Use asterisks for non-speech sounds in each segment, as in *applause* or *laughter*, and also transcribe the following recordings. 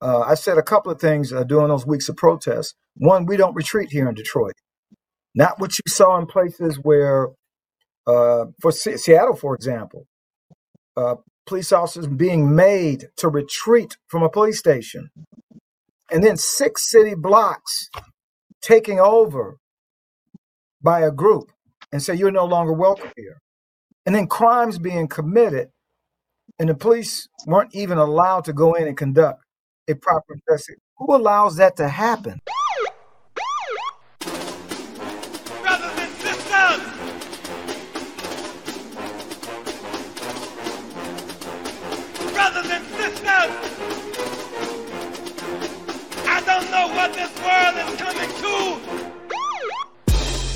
Uh, I said a couple of things uh, during those weeks of protest. One, we don't retreat here in Detroit. Not what you saw in places where, uh, for Se- Seattle, for example, uh, police officers being made to retreat from a police station, and then six city blocks taking over by a group and say you're no longer welcome here, and then crimes being committed, and the police weren't even allowed to go in and conduct a proper investigation. Who allows that to happen? brothers and sisters. Brothers and sisters. I don't know what this world is coming to.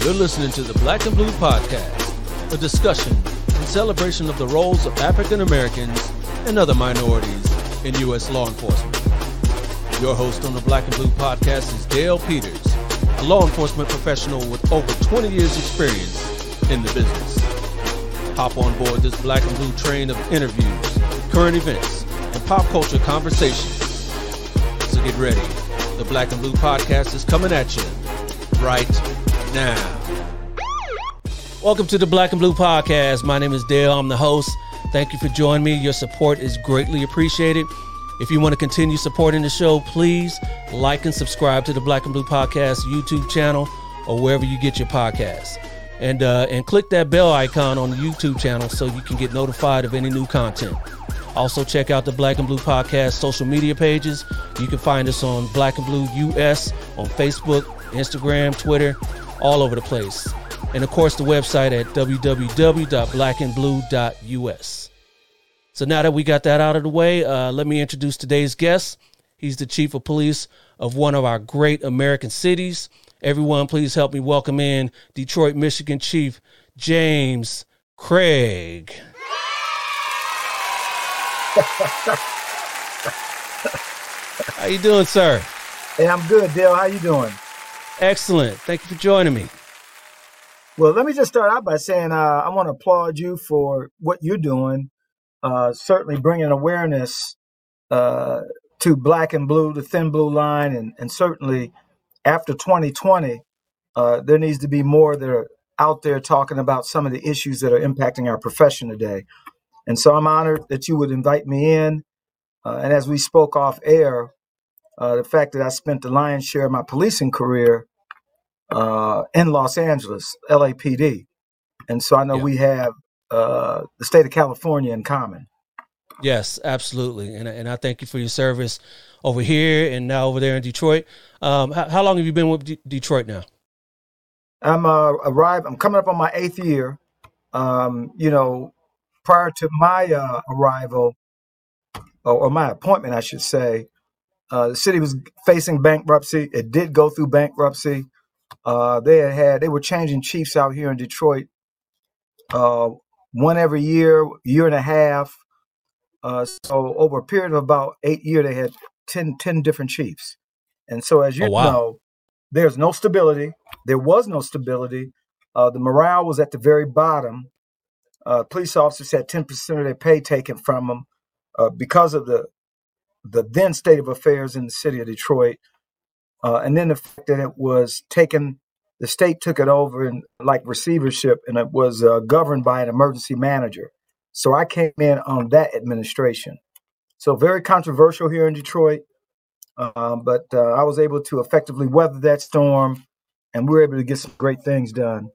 You're listening to the Black and Blue Podcast, a discussion and celebration of the roles of African Americans and other minorities in U.S. law enforcement. Your host on the Black and Blue Podcast is Dale Peters, a law enforcement professional with over 20 years' experience in the business. Hop on board this Black and Blue train of interviews, current events, and pop culture conversations. So get ready. The Black and Blue Podcast is coming at you right now. Welcome to the Black and Blue Podcast. My name is Dale. I'm the host. Thank you for joining me. Your support is greatly appreciated. If you want to continue supporting the show, please like and subscribe to the Black and Blue Podcast YouTube channel or wherever you get your podcasts. And uh, and click that bell icon on the YouTube channel so you can get notified of any new content. Also, check out the Black and Blue Podcast social media pages. You can find us on Black and Blue US on Facebook, Instagram, Twitter, all over the place. And of course, the website at www.blackandblue.us. So now that we got that out of the way, uh, let me introduce today's guest. He's the chief of police of one of our great American cities. Everyone, please help me welcome in Detroit, Michigan Chief James Craig. *laughs* How you doing, sir? Hey, I'm good, Dale. How you doing? Excellent. Thank you for joining me. Well, let me just start out by saying uh, I want to applaud you for what you're doing. Uh, certainly bringing awareness uh, to Black and Blue, the Thin Blue Line, and, and certainly after 2020, uh, there needs to be more that are out there talking about some of the issues that are impacting our profession today. And so I'm honored that you would invite me in. Uh, and as we spoke off air, uh, the fact that I spent the lion's share of my policing career uh, in Los Angeles, LAPD. And so I know Yeah. we have uh, the state of California in common. Yes, absolutely. And, and I thank you for your service over here and now over there in Detroit. Um, how, how long have you been with D- Detroit now? I'm uh, arrived. I'm coming up on my eighth year. Um, you know, prior to my uh, arrival or, or my appointment, I should say, uh, the city was facing bankruptcy. It did go through bankruptcy. Uh, they had, had they were changing chiefs out here in Detroit, uh, one every year, year and a half. Uh, so over a period of about eight years, they had 10, 10 different chiefs. And so, as you Oh, wow. know, there's no stability. There was no stability. Uh, the morale was at the very bottom. Uh, police officers had 10% of their pay taken from them uh, because of the the then state of affairs in the city of Detroit. Uh, and then the fact that it was taken, the state took it over in like receivership, and it was uh, governed by an emergency manager. So I came in on that administration. So very controversial here in Detroit, um, but uh, I was able to effectively weather that storm, and we were able to get some great things done.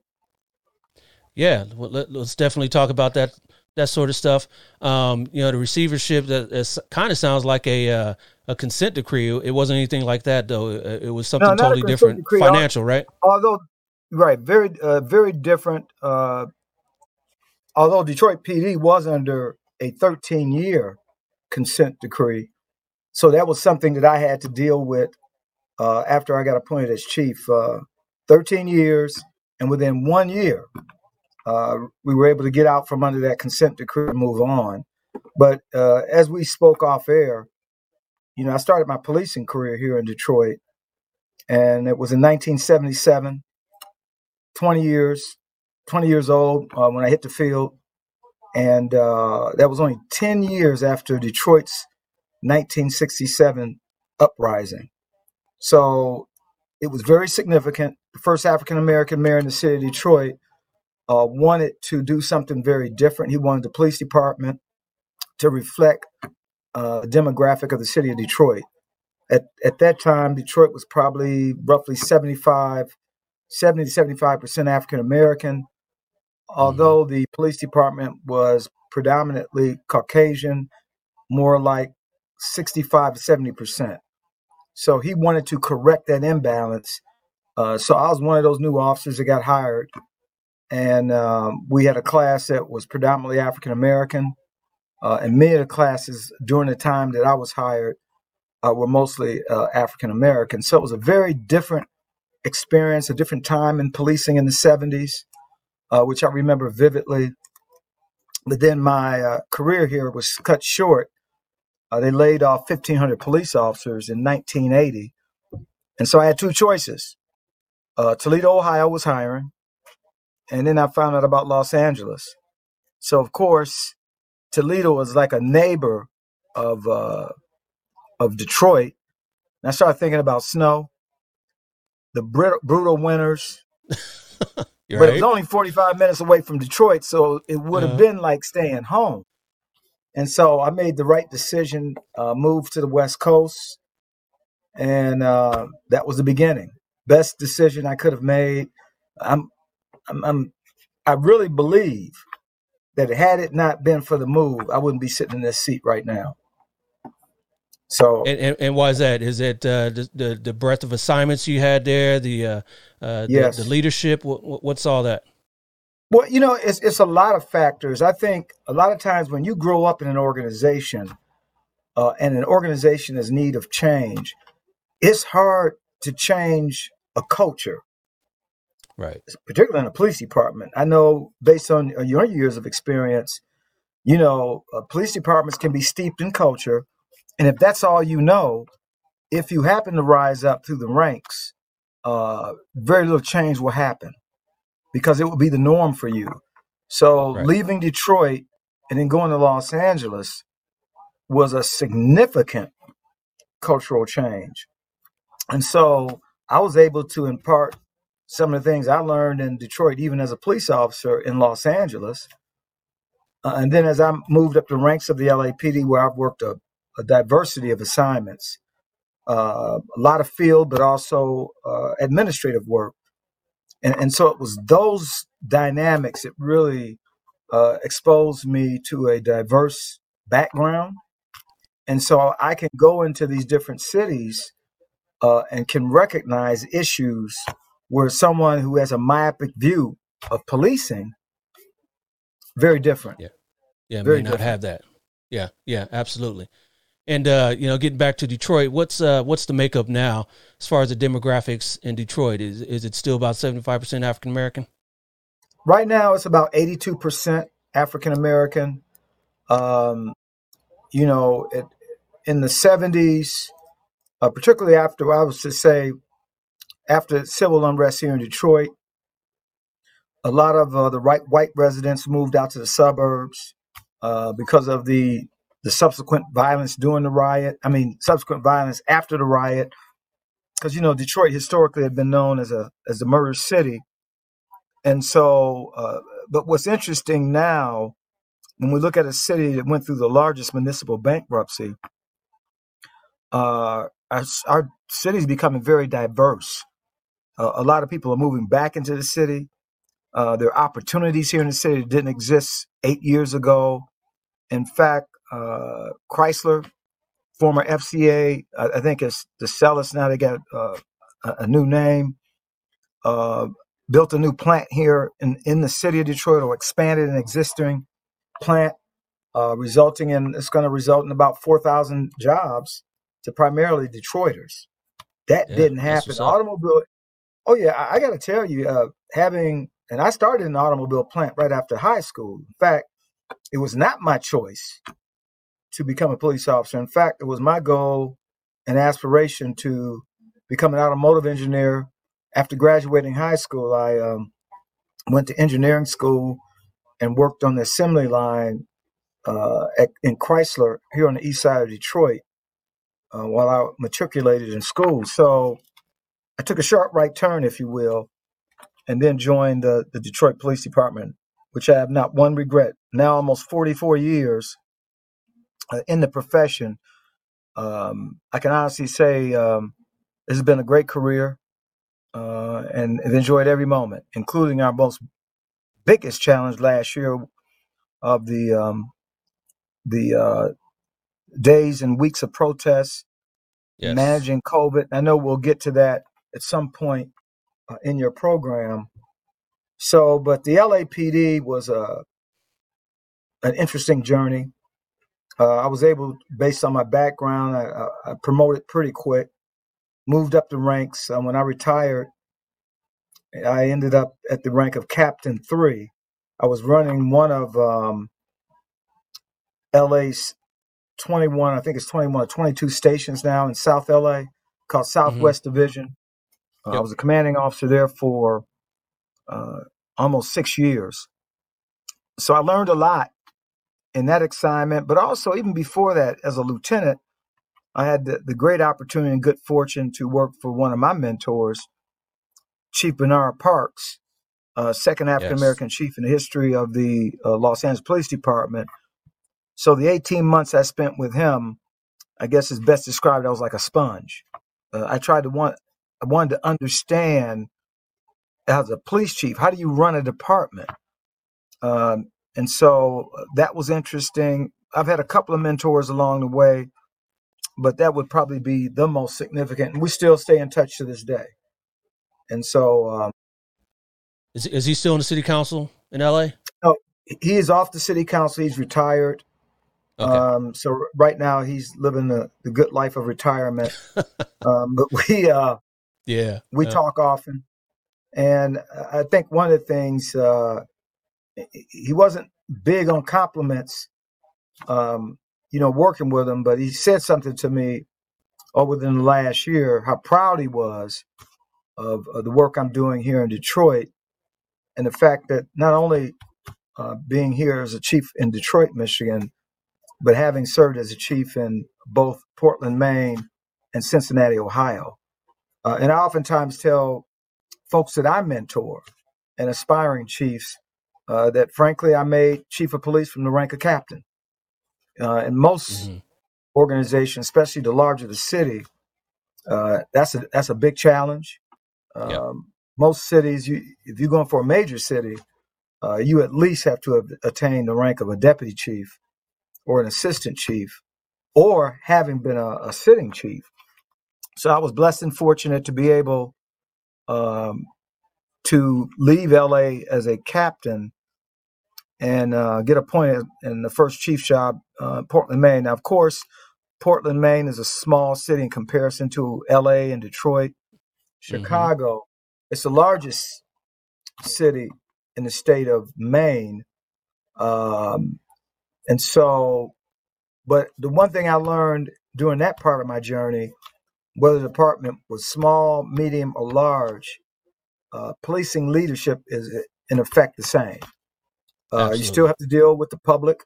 Yeah, well, let, us definitely talk about that that sort of stuff. Um, you know, the receivership that kind of sounds like a uh, a consent decree. It wasn't anything like that though. It, it was something not a totally different, decree. Financial, right? although right very uh, very different uh, although detroit pd was under a 13 year consent decree so that was something that i had to deal with uh, after i got appointed as chief uh, 13 years and within one year uh, we were able to get out from under that consent decree and move on but uh, as we spoke off air you know i started my policing career here in detroit and it was in 1977 20 years 20 years old uh, when i hit the field and uh, that was only 10 years after detroit's 1967 uprising. So it was very significant. The first African American mayor in the city of Detroit uh, wanted to do something very different. He wanted the police department to reflect uh, the demographic of the city of Detroit. At, at that time, Detroit was probably roughly 75, 70 to 75% African American, although the police department was predominantly Caucasian, more like 65 to 70%. So he wanted to correct that imbalance. Uh, so I was one of those new officers that got hired. And um, we had a class that was predominantly African American. Uh, and many of the classes during the time that I was hired uh, were mostly uh, African American. So it was a very different experience, a different time in policing in the 70s, uh, which I remember vividly. But then my uh, career here was cut short uh, they laid off 1,500 police officers in 1980. And so I had two choices. Toledo, Ohio was hiring. And then I found out about Los Angeles. So, of course, Toledo was like a neighbor of, uh, of Detroit. And I started thinking about snow, the brit- brutal winters. *laughs* but right. it was only 45 minutes away from Detroit, so it would have Uh-huh. been like staying home. And so I made the right decision, uh, moved to the West Coast, and uh, that was the beginning. Best decision I could have made. I'm, I'm, I'm, I really believe that had it not been for the move, I wouldn't be sitting in this seat right now. So And, and, and why is that? Is it uh, the, the the breadth of assignments you had there, the uh, uh, Yes. the leadership? What, what- what's all that? Well, you know, it's it's a lot of factors. I think a lot of times when you grow up in an organization, uh, and an organization is in need of change, it's hard to change a culture, Right. particularly in a police department. I know, based on your years of experience, you know, uh, police departments can be steeped in culture, and if that's all you know, if you happen to rise up through the ranks, uh, very little change will happen because it will be the norm for you. So Right. leaving Detroit and then going to Los Angeles was a significant cultural change. And so I was able to impart some of the things I learned in Detroit, even as a police officer in Los Angeles. Uh, and then as I moved up the ranks of the LAPD, where I've worked a, a diversity of assignments, uh, a lot of field, but also uh, administrative work. And, and so it was those dynamics that really uh, exposed me to a diverse background. And so I can go into these different cities uh, and can recognize issues where someone who has a myopic view of policing, very different. Yeah, Yeah. Very may not different. have that. Yeah, yeah, absolutely. And uh, you know, getting back to Detroit, what's uh, what's the makeup now as far as the demographics in Detroit? Is is it still about seventy five percent African American? Right now, it's about 82% African American. Um, you know, it, in the 70s, uh, particularly after, I was to say, after civil unrest here in Detroit, a lot of uh, the right white residents moved out to the suburbs uh, because of the the subsequent violence during the riot. I mean, subsequent violence after the riot, because you know Detroit historically had been known as a as the murder city, and so. Uh, but what's interesting now, when we look at a city that went through the largest municipal bankruptcy, uh, our, our city is becoming very diverse. Uh, a lot of people are moving back into the city. Uh, there are opportunities here in the city that didn't exist eight years ago. In fact, uh, Chrysler, former FCA, I, I think it's Stellantis now. They got uh, a, a new name. Uh, built a new plant here in, in the city of Detroit, or expanded an existing plant, uh, resulting in it's going to result in about four thousand jobs to primarily Detroiters. That Yeah, didn't that's happen. what's up. automobile. Oh yeah, I, I got to tell you, uh, having and I started an automobile plant right after high school. In fact, it was not my choice to become a police officer. In fact, it was my goal and aspiration to become an automotive engineer. After graduating high school, I um, went to engineering school and worked on the assembly line uh, at, in Chrysler here on the east side of Detroit. uh, while I matriculated in school. So I took a sharp right turn, if you will, and then joined the, the Detroit Police Department, which I have not one regret. Now, almost 44 years uh, in the profession, um, I can honestly say um, this has been a great career uh, and have enjoyed every moment, including our most biggest challenge last year of the um, the uh, days and weeks of protests, Yes. managing COVID. I know we'll get to that at some point uh, in your program. So, but the LAPD was a an interesting journey. Uh, I was able, based on my background, I, I, promoted pretty quick, moved up the ranks. Uh, when I retired, I ended up at the rank of captain three. I was running one of um, LA's 21, I think it's 21 or 22 stations now in South LA called Southwest Division. Uh, I was a commanding officer there for uh, almost six years. So I learned a lot in that assignment, but also even before that, as a lieutenant, I had the, the great opportunity and good fortune to work for one of my mentors, Chief Bernard Parks, uh, second African American chief in the history of the uh, Los Angeles Police Department. So the 18 months I spent with him, I guess is best described. I was like a sponge. Uh, I tried to want, I wanted to understand as a police chief, how do you run a department? Um, and so uh, that was interesting. I've had a couple of mentors along the way, but that would probably be the most significant. And we still stay in touch to this day. And so um, Is, is he still in the city council in LA? No, he is off the city council. He's retired. Okay. Um, so right now he's living the, the good life of retirement. *laughs* um, but we uh, yeah. we yeah. talk often, and I think one of the things uh, he wasn't big on compliments. Um, you know, working with him, but he said something to me, within the last year, how proud he was of, of the work I'm doing here in Detroit, and the fact that not only uh, being here as a chief in Detroit, Michigan, but having served as a chief in both Portland, Maine, and Cincinnati, Ohio. Uh, and I oftentimes tell folks that I mentor and aspiring chiefs uh, that, frankly, I made chief of police from the rank of captain. Uh, in most Mhm. organizations, especially the larger the city, uh, that's a that's a big challenge. Um, Yeah. Most cities, you if you're going for a major city, uh, you at least have to have attained the rank of a deputy chief or an assistant chief, or having been a, a sitting chief. So I was blessed and fortunate to be able um, to leave LA as a captain and uh, get appointed in the first chief job, uh, Portland, Maine. Now, of course, Portland, Maine is a small city in comparison to LA and Detroit, Chicago. It's the largest city in the state of Maine. Um, and so, but the one thing I learned during that part of my journey, whether the department was small, medium, or large, uh, policing leadership is in effect the same. Uh, you still Absolutely. have to deal with the public.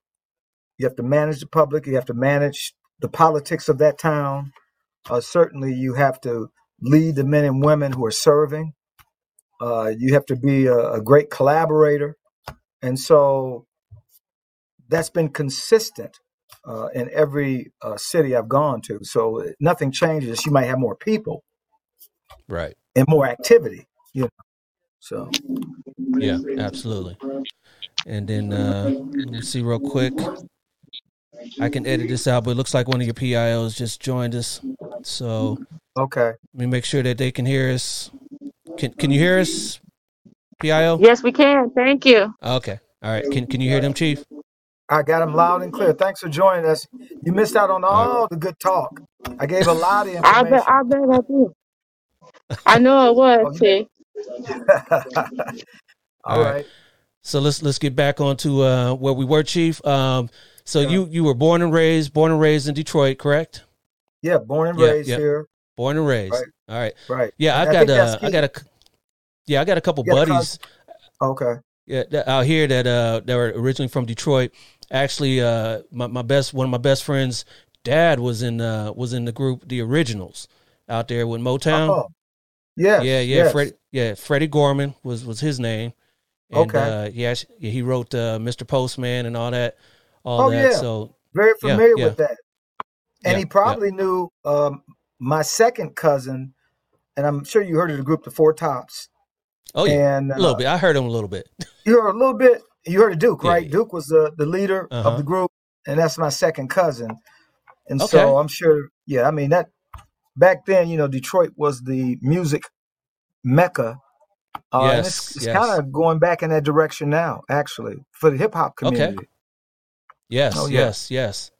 You have to manage the public. You have to manage the politics of that town. Uh, certainly, you have to lead the men and women who are serving. Uh, you have to be a, a great collaborator. And so that's been consistent uh, in every uh, city I've gone to. So nothing changes. You might have more people Right. and more activity, you know. So Yeah, absolutely. And then uh let me see real quick. I can edit this out, but it looks like one of your PIOs just joined us. So okay, let me make sure that they can hear us. Can can you hear us, PIO? Yes, we can. Thank you. Okay. All right. Can can you hear them, Chief? I got them loud and clear. Thanks for joining us. You missed out on all the good talk. I gave a lot of I bet. information. I bet I did. I know it was. Oh, you T. *laughs* all All right. right. So let's let's get back onto uh where we were, Chief. Um so Yeah. you you were born and raised, born and raised in Detroit, correct? Yeah, born and Yeah, raised yeah. here. Born and raised. Right. All right. Right. Yeah, I I've got think that's uh I key. got a c- yeah, I got a couple Yeah, buddies Okay. Yeah, that, out here that uh that were originally from Detroit. Actually, uh, my, my best one of my best friends dad was in uh was in the group the Originals out there with Motown. Oh, yes, yeah, yeah, yes. Fred, yeah, Freddie Gorman was was his name. And, Okay. Uh, yeah, he wrote uh, Mr. Postman and all that, all Oh, that. yeah. So Very familiar yeah. with that. And Yeah, he probably knew um, my second cousin, and I'm sure you heard of the group, the Four Tops. Oh yeah, and a little uh, bit. I heard him a little bit. *laughs* You heard a little bit. You heard of Duke, Yeah, right? yeah. Duke was the, the leader Uh-huh. of the group, and that's my second cousin. And Okay. so I'm sure, yeah, I mean, that back then, you know, Detroit was the music mecca. Uh, and Yes, it's, it's yes. kind of going back in that direction now, actually, for the hip hop Okay. community. Yes, Oh, yeah. yes, yes.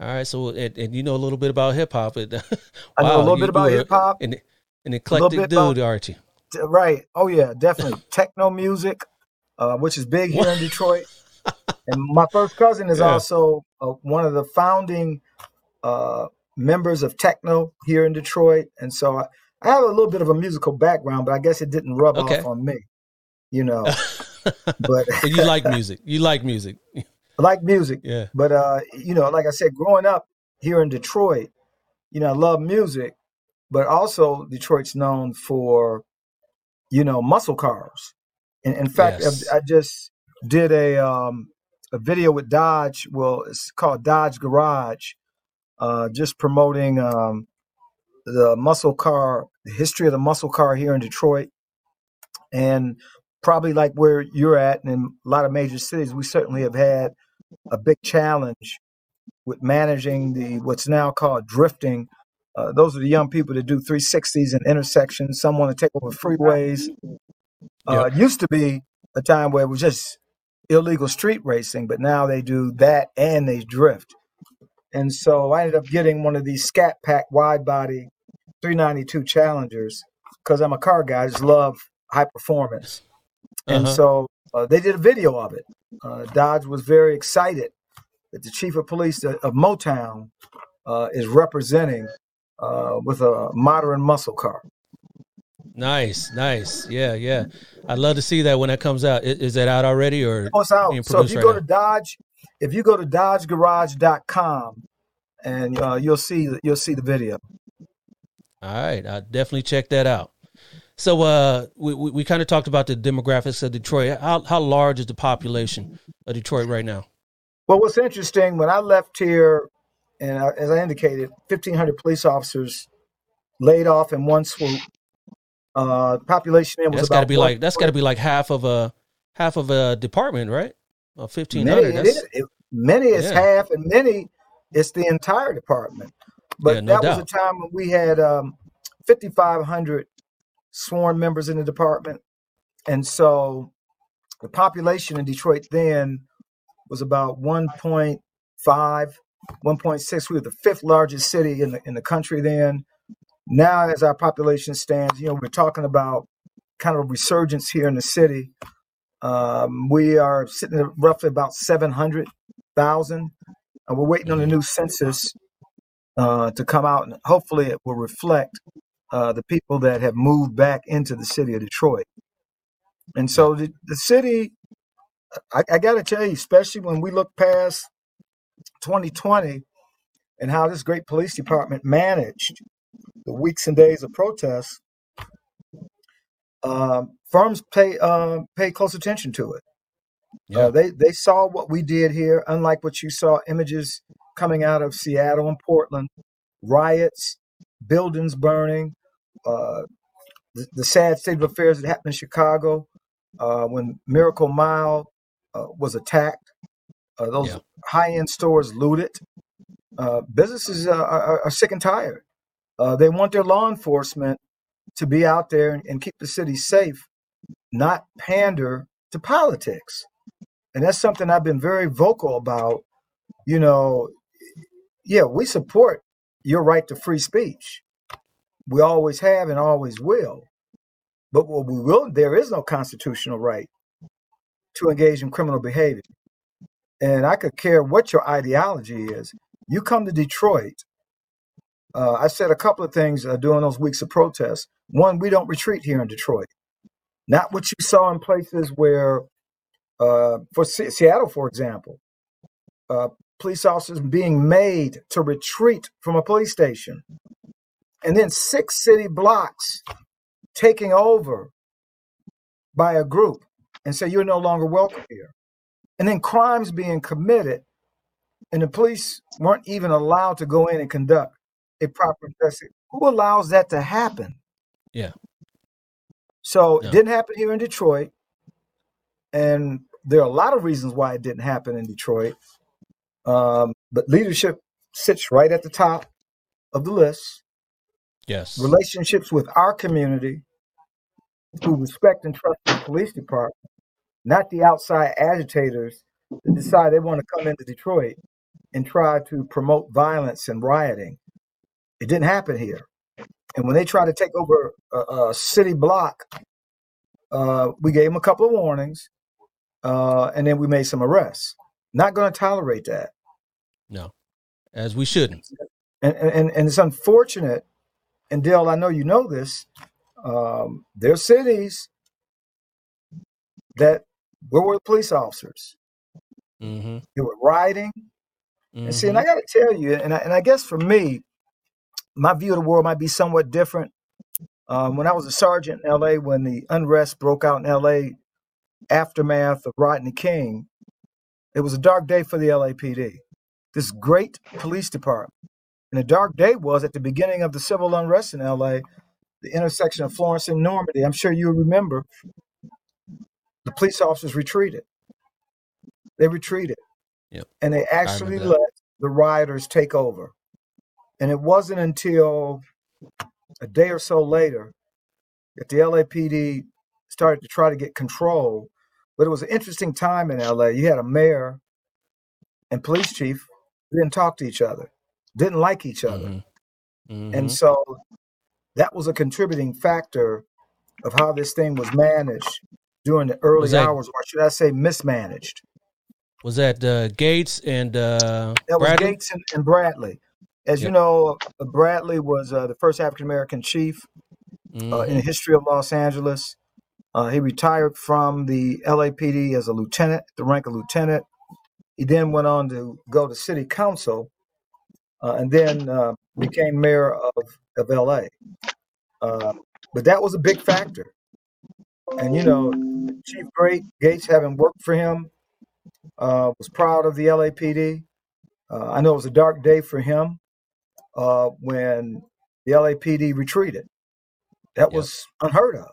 All right, so and, and you know a little bit about hip hop. It- *laughs* I know a little bit about hip hop. An, an eclectic dude, about- aren't you? Right. Oh yeah, definitely. *laughs* Techno music, uh, which is big here in Detroit. *laughs* and my first cousin is Yeah. also uh, one of the founding uh, members of techno here in Detroit, and so I, I have a little bit of a musical background, but I guess it didn't rub Okay. off on me, you know. *laughs* but But you like music. You like music. I like music, Yeah. but uh, you know, like I said, growing up here in Detroit, you know, I love music, but also Detroit's known for, you know, muscle cars. In, in fact, Yes. I, I just did a um, a video with Dodge. Well, it's called Dodge Garage, uh, just promoting um, the muscle car, the history of the muscle car here in Detroit, and probably like where you're at, and in a lot of major cities, we certainly have had a big challenge with managing the what's now called drifting. Uh, those are the young people that do 360s and intersections. Some want to take over freeways. Uh, It used to be a time where it was just illegal street racing, but now they do that and they drift. And so I ended up getting one of these Scat Pack wide body 392 Challengers because I'm a car guy. I just love high performance. And Uh-huh. so uh, they did a video of it. Uh, Dodge was very excited that the chief of police of of Motown uh, is representing uh, with a modern muscle car. Nice, nice. Yeah, yeah. I'd love to see that when that comes out. Is, is that out already or Oh, it's out. So if you right go now? to Dodge, if you go to DodgeGarage.com, and uh, you'll see you'll see the video. All right, I'll definitely check that out. So uh we we, we kind of talked about the demographics of Detroit. How how large is the population of Detroit right now? Well, what's interesting when I left here, and as I indicated, 1,500 police officers laid off in one swoop. Uh, population was That's about got to be like that's got to be like half of a half of a department, right? Well, fifteen many, it That's is, it- many is Yeah. half, and many it's the entire department. But Yeah, no that was a time when we had um, 5,500 sworn members in the department, and so the population in Detroit then was about 1.5, 1.6. We were the fifth largest city in the in the country then. Now, as our population stands, you know, we're talking about kind of a resurgence here in the city. Um, we are sitting at roughly about 700,000. And we're waiting on the new census uh, to come out, and hopefully it will reflect uh, the people that have moved back into the city of Detroit. And so the, the city, I, I got to tell you, especially when we look past 2020 and how this great police department managed the weeks and days of protests, um, firms pay uh, pay close attention to it. yeah. Uh, they they saw what we did here, unlike what you saw images coming out of Seattle and Portland, riots, buildings burning, uh, the, the sad state of affairs that happened in Chicago uh, when Miracle Mile uh, was attacked. Uh, those Yeah. high end stores looted. Uh, businesses uh, are, are sick and tired. Uh, they want their law enforcement to be out there and, and keep the city safe, not pander to politics. And that's something I've been very vocal about. You know, yeah, we support your right to free speech. We always have and always will. But what we will, there is no constitutional right to engage in criminal behavior. And I could care what your ideology is. You come to Detroit. Uh, I said a couple of things uh, during those weeks of protests. One, we don't retreat here in Detroit. Not what you saw in places where, uh, for Se- Seattle, for example, uh, police officers being made to retreat from a police station, and then six city blocks taking over by a group and say you're no longer welcome here, and then crimes being committed, and the police weren't even allowed to go in and conduct a proper investigation. Who allows that to happen? Yeah. So it didn't happen here in Detroit, and there are a lot of reasons why it didn't happen in Detroit. Um, but leadership sits right at the top of the list. Yes. Relationships with our community, who respect and trust the police department, not the outside agitators that decide they want to come into Detroit and try to promote violence and rioting. It didn't happen here. And when they tried to take over a, a city block, uh, we gave them a couple of warnings, uh, and then we made some arrests. Not going to tolerate that. No. As we shouldn't. And, and, and it's unfortunate, and Dale, I know you know this, um, there are cities that where were the police officers? Mm-hmm. They were rioting. And see, and mm-hmm. I got to tell you, and I, and I guess for me, my view of the world might be somewhat different. Um, when I was a sergeant in LA, when the unrest broke out in LA, aftermath of Rodney King, it was a dark day for the LAPD. This great police department. And the dark day was at the beginning of the civil unrest in LA, the intersection of Florence and Normandie. I'm sure you remember the police officers retreated. They retreated Yep. and they actually let the rioters take over. And it wasn't until a day or so later that the LAPD started to try to get control. But it was an interesting time in LA. You had a mayor and police chief who didn't talk to each other, didn't like each other. Mm-hmm. Mm-hmm. And so that was a contributing factor of how this thing was managed during the early that- hours, or should I say mismanaged. was that uh, Gates and uh, That was Bradley? Gates and, and Bradley. As you know, uh, Bradley was uh, the first African American chief uh, in the history of Los Angeles. Uh, he retired from the LAPD as a lieutenant, the rank of lieutenant. He then went on to go to city council uh, and then uh, became mayor of, of LA. Uh, but that was a big factor. And, you know, Chief Great Gates, having worked for him, uh, was proud of the LAPD. Uh, I know it was a dark day for him uh, when the LAPD retreated. That Yep. was unheard of.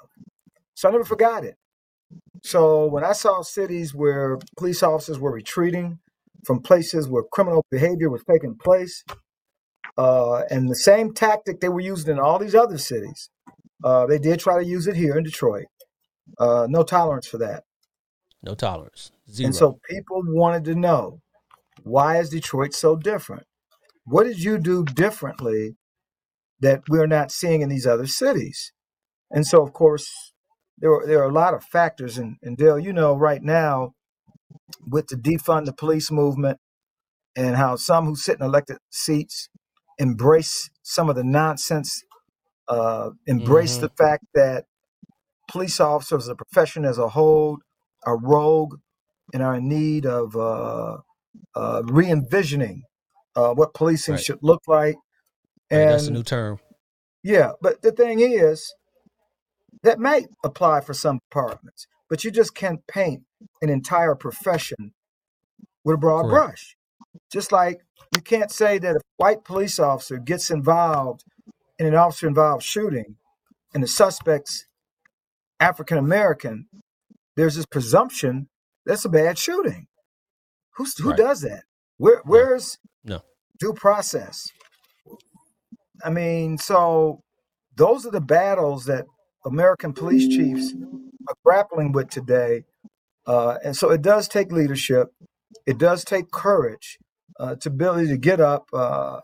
So I never forgot it. So when I saw cities where police officers were retreating from places where criminal behavior was taking place, uh, and the same tactic they were using in all these other cities, uh, they did try to use it here in Detroit. Uh, no tolerance for that. No tolerance. Zero. And so people wanted to know why is Detroit so different? What did you do differently that we're not seeing in these other cities? And so, of course, there are, there are a lot of factors. And, and Dale, you know, right now, with the defund the police movement and how some who sit in elected seats embrace some of the nonsense, uh, embrace Mhm. the fact that police officers, the profession as a whole, are rogue and are in need of uh, uh, re-envisioning uh, what policing Right. should look like. Right, And that's a new term. yeah, but the thing is, that might apply for some departments, but you just can't paint an entire profession with a broad Correct. brush. Just like you can't say that a white police officer gets involved in an officer involved shooting and the suspect's African American, there's this presumption that's a bad shooting. Who's, who Right. does that? Where, where's No. due process? I mean, so those are the battles that American police chiefs are grappling with today. Uh, and so it does take leadership, it does take courage uh, to ability to get up uh,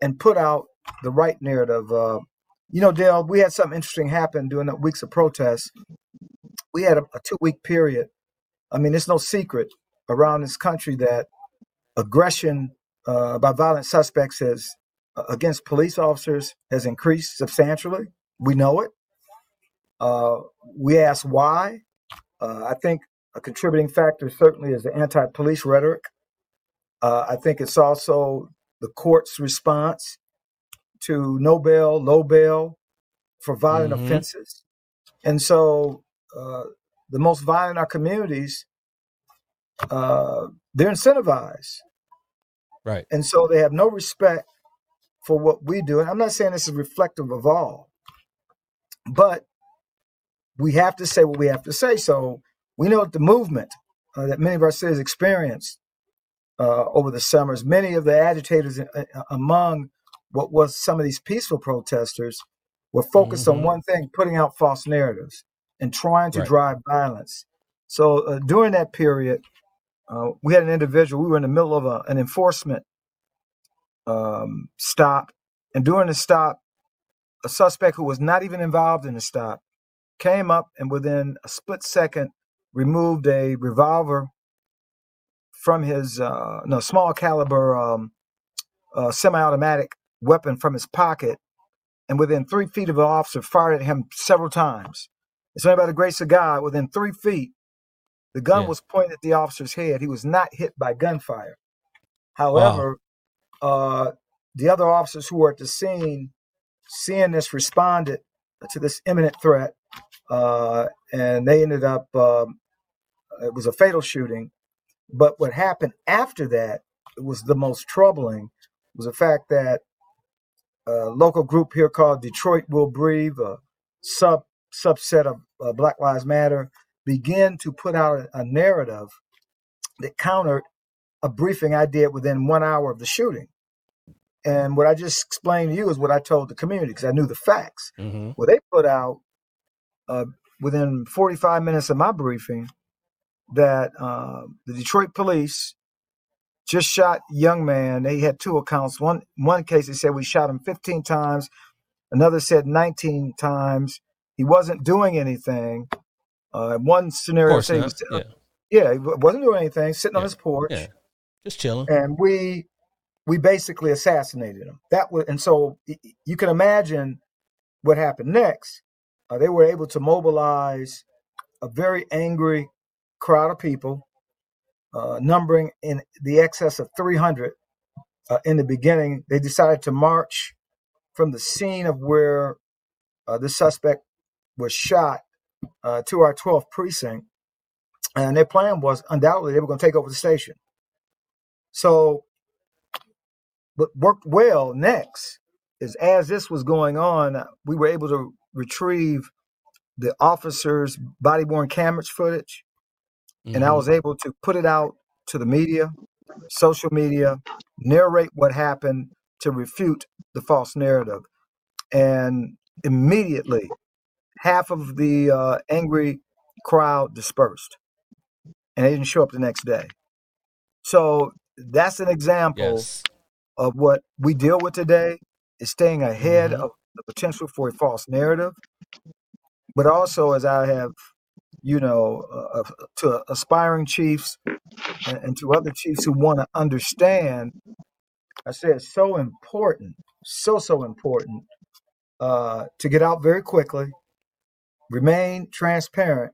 and put out the right narrative. You know, Dale, we had something interesting happen during the weeks of protests. We had a, a two week period. I mean, it's no secret around this country that aggression uh, by violent suspects has uh, against police officers has increased substantially. We know it. Uh, we ask why. Uh, I think a contributing factor certainly is the anti-police rhetoric. Uh, I think it's also the court's response to no bail, low bail for violent hmm offenses. And so uh, the most violent in our communities, uh, they're incentivized. Right. And so they have no respect for what we do. And I'm not saying this is reflective of all, but we have to say what we have to say. So we know that the movement uh, that many of our cities experienced uh, over the summers, many of the agitators uh, uh, among what was some of these peaceful protesters were focused on hmm one thing putting out false narratives and trying to Right. drive violence. So uh, during that period, uh, we had an individual, we were in the middle of a, an enforcement um, stop. And during the stop, a suspect who was not even involved in the stop came up and within a split second removed a revolver from his uh, no small caliber um, uh, semi-automatic weapon from his pocket, and within three feet of the officer fired at him several times. It's only by the grace of God, within three feet, the gun Yeah. was pointed at the officer's head. He was not hit by gunfire. Wow. However, uh, the other officers who were at the scene, seeing this, responded to this imminent threat, uh, and they ended up. Um, it was a fatal shooting. But what happened after that was the most troubling. Was the fact that a local group here called Detroit Will Breathe, a sub subset of uh, Black Lives Matter, began to put out a, a narrative that countered a briefing I did within one hour of the shooting. And what I just explained to you is what I told the community because I knew the facts. hmm Well, they put out uh, within 45 minutes of my briefing that uh, the Detroit police just shot young man. They had two accounts. One one case they said we shot him 15 times. Another said 19 times. He wasn't doing anything. Uh, one scenario said he was sitting on, Yeah. yeah, he wasn't doing anything, sitting on his porch, Yeah. Just chilling. and we we basically assassinated him. That was, and so you can imagine what happened next. Uh, they were able to mobilize a very angry crowd of people, uh, numbering in the excess of 300 uh, in the beginning. They decided to march from the scene of where uh, the suspect was shot uh, to our 12th precinct. And their plan was undoubtedly they were going to take over the station. So, what worked well next is as this was going on, we were able to retrieve the officers' body worn camera footage and I hmm was able to put it out to the media, social media, narrate what happened to refute the false narrative. And immediately, half of the uh, angry crowd dispersed and they didn't show up the next day. So that's an example Yes. of what we deal with today is staying ahead hmm of the potential for a false narrative, but also as I have, you know, uh, uh, to aspiring chiefs and, and to other chiefs who want to understand, I say it's so important, so so important uh, to get out very quickly, remain transparent,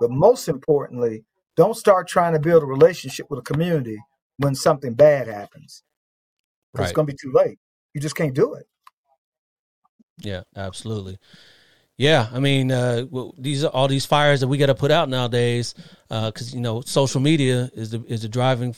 but most importantly, don't start trying to build a relationship with a community when something bad happens it's Right. going to be too late. You just can't do it. Yeah. Absolutely. Yeah, I mean, uh, these are all these fires that we got to put out nowadays, because you know, social media is the is the driving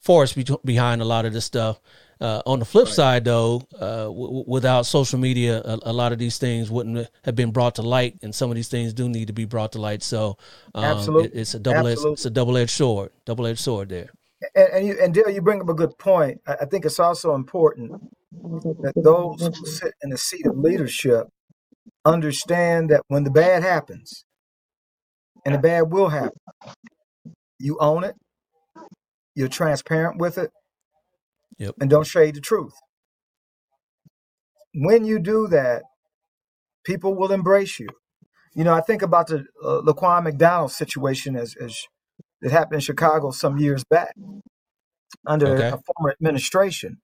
force be- behind a lot of this stuff. Uh, on the flip Right. side, though, uh, w- without social media, a, a lot of these things wouldn't have been brought to light, and some of these things do need to be brought to light. So, um, it, Absolutely, it's a double edged it's a double edged sword, double edged sword there. And, and you and Dale, you bring up a good point. I, I think it's also important that those who sit in the seat of leadership understand that when the bad happens, and the bad will happen, you own it, you're transparent with it, Yep. and don't shade the truth. When you do that, people will embrace you. You know, I think about the uh, Laquan McDonald situation as, as it happened in Chicago some years back under Okay. a former administration.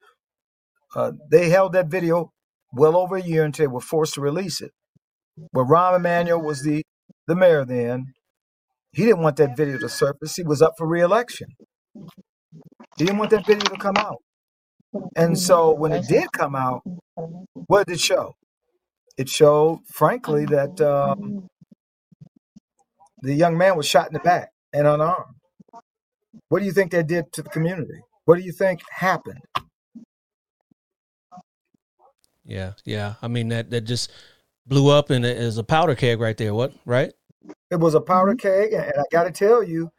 Uh, they held that video well over a year until they were forced to release it. But Rahm Emanuel was the, the mayor then. He didn't want that video to surface. He was up for reelection. He didn't want that video to come out. And so when it did come out, what did it show? It showed, frankly, that um, the young man was shot in the back and unarmed. What do you think that did to the community? What do you think happened? Yeah, yeah. I mean that that just blew up and it is a powder keg right there. What? Right? It was a powder keg, and I got to tell you,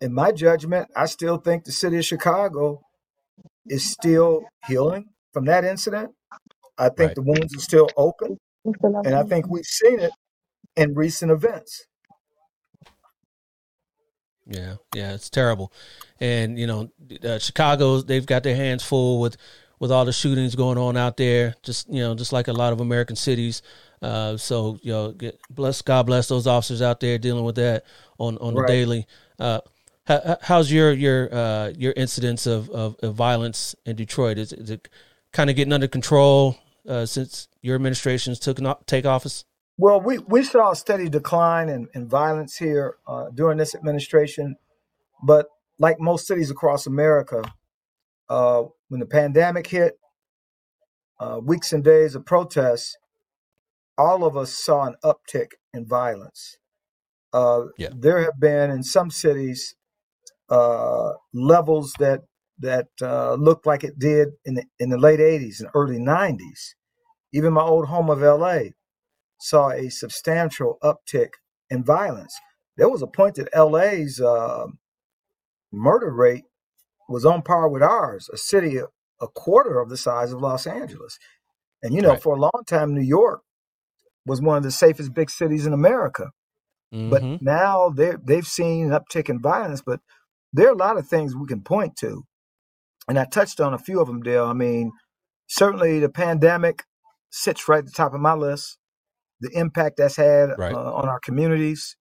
in my judgment, I still think the city of Chicago is still healing from that incident. I think Right. the wounds are still open, and I think we've seen it in recent events. Yeah, yeah. It's terrible, and you know, uh, Chicago they've got their hands full with with all the shootings going on out there. Just you know, just like a lot of American cities. Uh, so you know, get, bless God bless those officers out there dealing with that on on the daily. Uh, how, how's your your uh, your incidence of, of, of violence in Detroit? Is, is it kind of getting under control uh, since your administration's took take office? Well, we, we saw a steady decline in, in violence here uh, during this administration, but like most cities across America, uh, when the pandemic hit, uh, weeks and days of protests, all of us saw an uptick in violence. Uh, Yeah. There have been in some cities uh, levels that that uh, looked like it did in the, in the late 80s and early 90s. Even my old home of LA saw a substantial uptick in violence. There was a point that LA's uh, murder rate was on par with ours, a city a, quarter of the size of Los Angeles. And you know, Right. for a long time, New York was one of the safest big cities in America. But Mhm. now they they've seen an uptick in violence. But there are a lot of things we can point to, and I touched on a few of them, Dale. I mean, certainly the pandemic sits right at the top of my list. The impact that's had Right. uh, on our communities,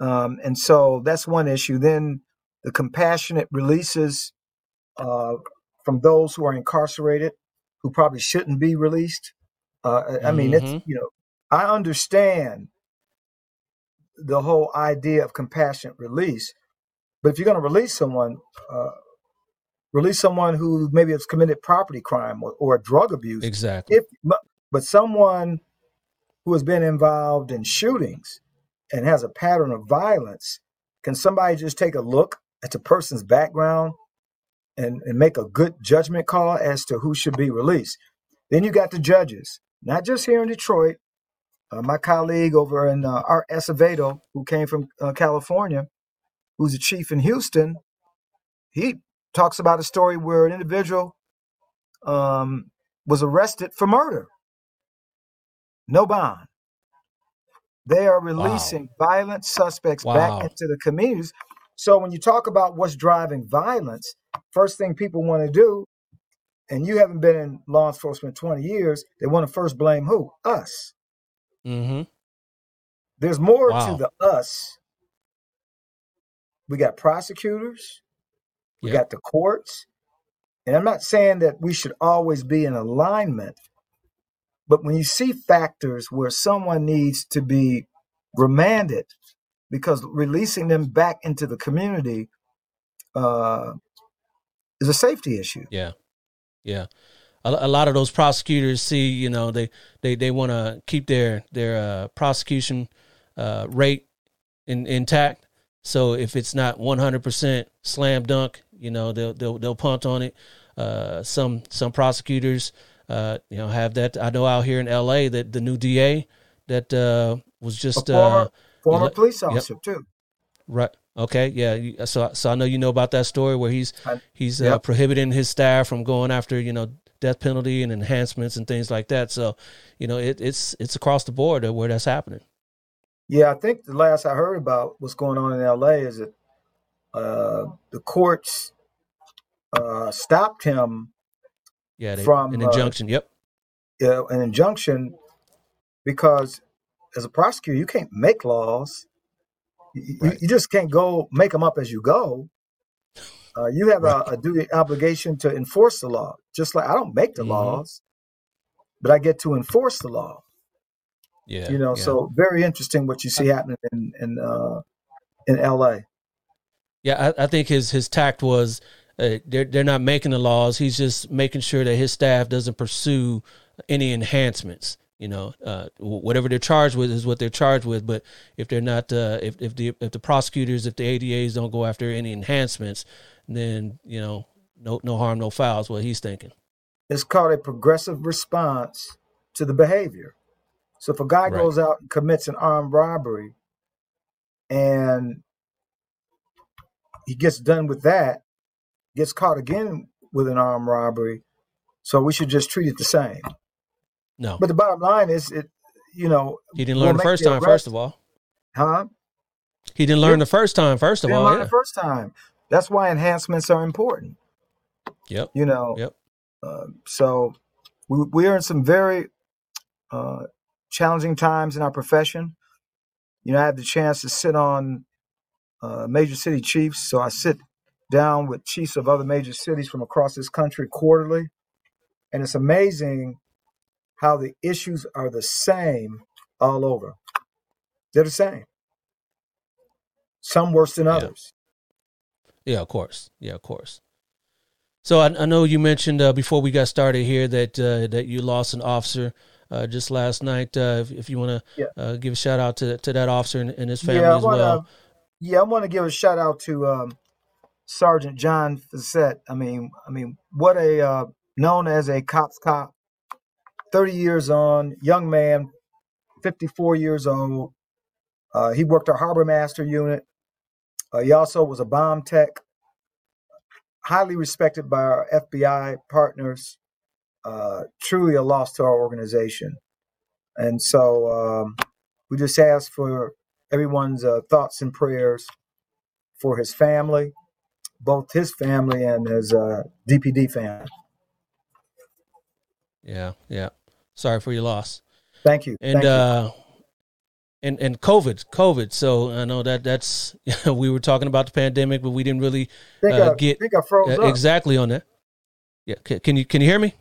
um, and so that's one issue. Then the compassionate releases uh, from those who are incarcerated, who probably shouldn't be released. Uh, I I mean, it's Mhm. you know, I understand the whole idea of compassionate release. But if you're going to release someone, uh, release someone who maybe has committed property crime or, or drug abuse. exactly. If but someone who has been involved in shootings and has a pattern of violence, can somebody just take a look at the person's background and, and make a good judgment call as to who should be released? Then you got the judges, not just here in Detroit, uh, my colleague over in uh, Art Acevedo, who came from uh, California, who's a chief in Houston, he talks about a story where an individual um, was arrested for murder. No bond. They are releasing violent suspects Wow. back into the communities. So when you talk about what's driving violence, first thing people want to do, and you haven't been in law enforcement 20 years, they want to first blame who? Us. Mm-hmm. There's more Wow. to the us. We got prosecutors, we Yep. got the courts. And I'm not saying that we should always be in alignment, but when you see factors where someone needs to be remanded because releasing them back into the community uh, is a safety issue. Yeah, yeah. A, a lot of those prosecutors see, you know, they they they want to keep their their uh, prosecution uh, rate in, intact. So if it's not one hundred percent slam dunk, you know, they'll they'll they'll punt on it. Uh, some some prosecutors, uh, you know, have that. I know out here in L.A. that the new DA that uh, was just uh, former let- police yep. officer, too. Right. Okay. Yeah. So so I know you know about that story where he's I- he's uh, prohibiting his staff from going after you know death penalty and enhancements and things like that. So you know it, it's it's across the board where that's happening. Yeah, I think the last I heard about what's going on in LA is that uh, the courts uh, stopped him Yeah. They, From, an uh, injunction. Yep. uh, an injunction because as a prosecutor, you can't make laws. You, you- Right. you just can't go make them up as you go. Uh, you have a, a duty obligation to enforce the law. Just like I don't make the Mhm. laws, but I get to enforce the law. Yeah. you know, yeah. so very interesting what you see happening in in uh, in LA. Yeah, I, I think his his tact was uh, they're they're not making the laws. He's just making sure that his staff doesn't pursue any enhancements. You know, uh, whatever they're charged with is what they're charged with. But if they're not, uh, if if the if the prosecutors, if the ADAs don't go after any enhancements, then you know, no no harm, no foul is what he's thinking. It's called a progressive response to the behavior. So if a guy Right. goes out and commits an armed robbery and he gets done with that, gets caught again with an armed robbery, so we should just treat it the same. No, But the bottom line is, it, you know, he didn't learn the first time. arrest- First of all, huh? he didn't learn the first time. First of Didn't all, learn yeah. the first time. That's why enhancements are important. Yep. You know, Yep. Uh, so we, we are in some very uh, challenging times in our profession. You know, I had the chance to sit on uh, major city chiefs, so I sit down with chiefs of other major cities from across this country quarterly, and it's amazing how the issues are the same all over. They're the same. Some worse than others. Yeah, of course. Yeah, of course. So I, I know you mentioned uh, before we got started here that uh, that you lost an officer uh, just last night. Uh, if, if you want to Yeah. uh, give a shout out to to that officer and, and his family yeah, as wanna, well. Yeah, I want to give a shout out to um, Sergeant John Facette. I mean, I mean, what a uh, known as a cops cop, thirty years on, young man, fifty four years old. Uh, he worked our harbor master unit. Uh, he also was a bomb tech, highly respected by our FBI partners. Uh, truly a loss to our organization, and so um, we just ask for everyone's uh, thoughts and prayers for his family, both his family and his uh, DPD family. Yeah, yeah. Sorry for your loss. Thank you. And Thank you. uh, and and COVID, COVID. So I know that that's *laughs* we were talking about the pandemic, but we didn't really think, uh, I, get think I froze uh, exactly on that. Yeah, can, you can you hear me?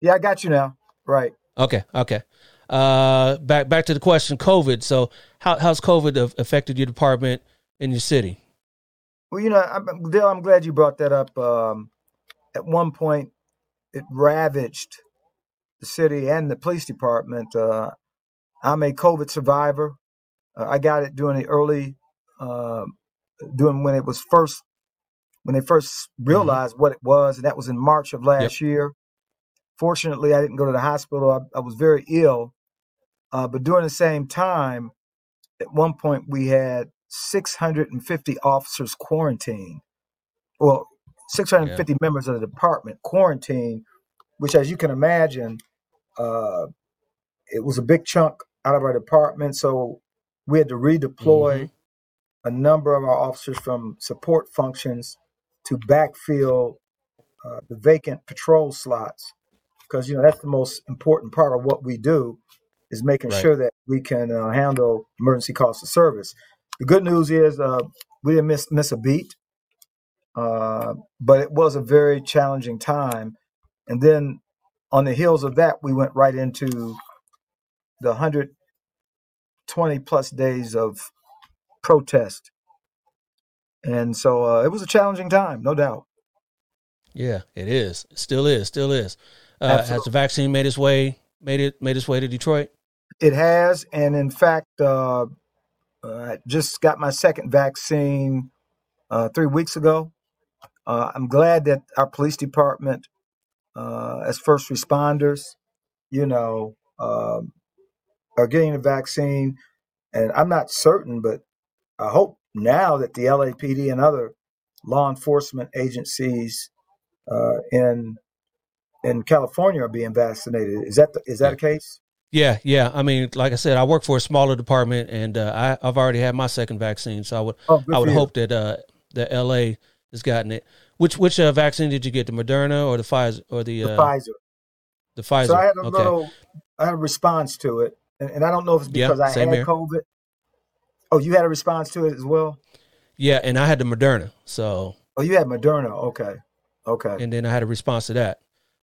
Yeah, I got you now. Right. Okay, okay. Uh, back back to the question, COVID. So, how how's COVID affected your department in your city? Well, you know, I'm, Dale, I'm glad you brought that up. Um, at one point, it ravaged the city and the police department. Uh, I'm a COVID survivor. Uh, I got it during the early, uh, doing when it was first, when they first realized what it was, and that was in March of last year. Fortunately, I didn't go to the hospital. I, I was very ill, uh, but during the same time, at one point we had 650 officers quarantined. Well, 650 members of the department quarantined, which, as you can imagine, uh, it was a big chunk out of our department. So we had to redeploy Mhm. a number of our officers from support functions to backfill uh, the vacant patrol slots because you know that's the most important part of what we do is making Right. sure that we can uh, handle emergency calls of service. The good news is uh, we didn't miss miss a beat, uh, but it was a very challenging time. And then on the heels of that, we went right into the 120 plus days of protest. And so uh, it was a challenging time, no doubt. Yeah, it is. It still is. Still is. Uh, has the vaccine made its way made it made its way to Detroit? It has, and in fact, uh, I just got my second vaccine uh, three weeks ago. Uh, I'm glad that our police department, uh, as first responders, you know, um, are getting the vaccine. And I'm not certain, but I hope now that the LAPD and other law enforcement agencies uh, in in California are being vaccinated. Is that the, is that a case? Yeah, yeah. I mean, like I said, I work for a smaller department, and uh, I, I've already had my second vaccine, so I would Oh, I would hope that uh, that LA has gotten it. Which which uh, vaccine did you get? The Moderna or the Pfizer or the the uh, Pfizer. the Pfizer? So I had a okay. little, I had a response to it, and, and I don't know if it's Yeah, because I same had here. COVID. Oh, you had a response to it as well. Yeah, and I had the Moderna, so Oh, you had Moderna. Okay, okay. and then I had a response to that.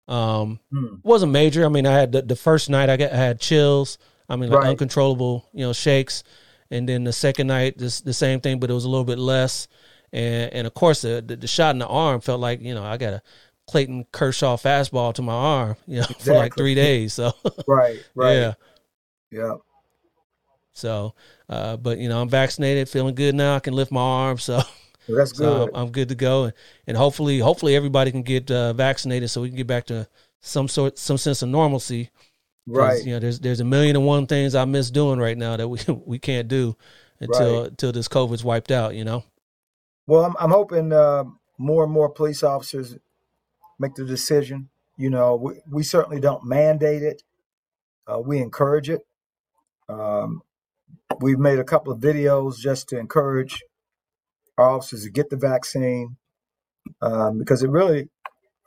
Um, Hmm. wasn't major. I mean, I had the, the first night I got I had chills. I mean, like Right. uncontrollable, you know, shakes. And then the second night, this the same thing, but it was a little bit less. And and of course the, the the shot in the arm felt like you know I got a Clayton Kershaw fastball to my arm, *laughs* you know, for like three days. So *laughs* Right, right. yeah, Yeah. so uh, but you know I'm vaccinated, feeling good now. I can lift my arm, so Well, that's so good. I'm, I'm good to go, and, and hopefully hopefully everybody can get uh, vaccinated so we can get back to some sort some sense of normalcy. right. You know, there's there's a million and one things I miss doing right now that we *laughs* we can't do until until this COVID's wiped out. You know. Well, I'm, I'm hoping uh, more and more police officers make the decision. You know, we, we certainly don't mandate it. Uh, we encourage it. Um, we've made a couple of videos just to encourage our officers to get the vaccine um, because it really,